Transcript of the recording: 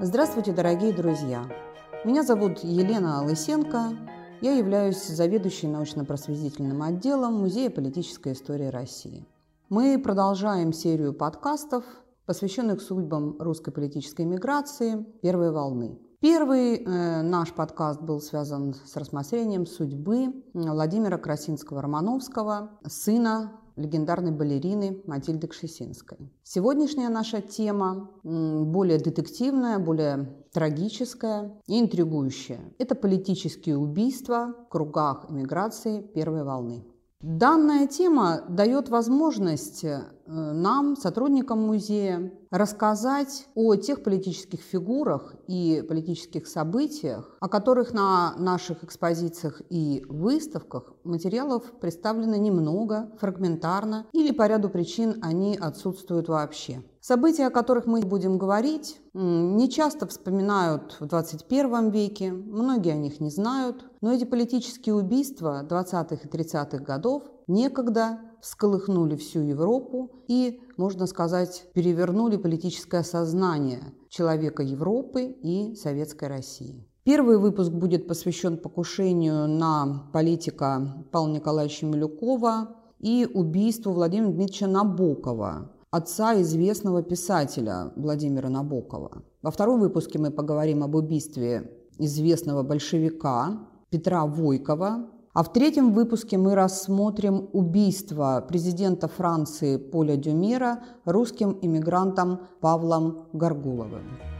Здравствуйте, дорогие друзья! Меня зовут Елена Лысенко. Я являюсь заведующей научно-просветительным отделом Музея политической истории России. Мы продолжаем серию подкастов, посвященных судьбам русской политической миграции первой волны. Первый э, наш подкаст был связан с рассмотрением судьбы Владимира Красинского-Романовского, сына легендарной балерины Матильды Кшесинской. Сегодняшняя наша тема более детективная, более трагическая и интригующая. Это политические убийства в кругах иммиграции первой волны. Данная тема дает возможность э, нам, сотрудникам музея, рассказать о тех политических фигурах и политических событиях, о которых на наших экспозициях и выставках материалов представлено немного, фрагментарно или по ряду причин они отсутствуют вообще. События, о которых мы будем говорить, не часто вспоминают в 21 веке, многие о них не знают, но эти политические убийства 20-х и 30-х годов некогда всколыхнули всю Европу и, можно сказать, перевернули политическое сознание человека Европы и Советской России. Первый выпуск будет посвящен покушению на политика Павла Николаевича Милюкова и убийству Владимира Дмитриевича Набокова, отца известного писателя Владимира Набокова. Во втором выпуске мы поговорим об убийстве известного большевика Петра Войкова. А в третьем выпуске мы рассмотрим убийство президента Франции Поля Дюмера русским иммигрантом Павлом Гаргуловым.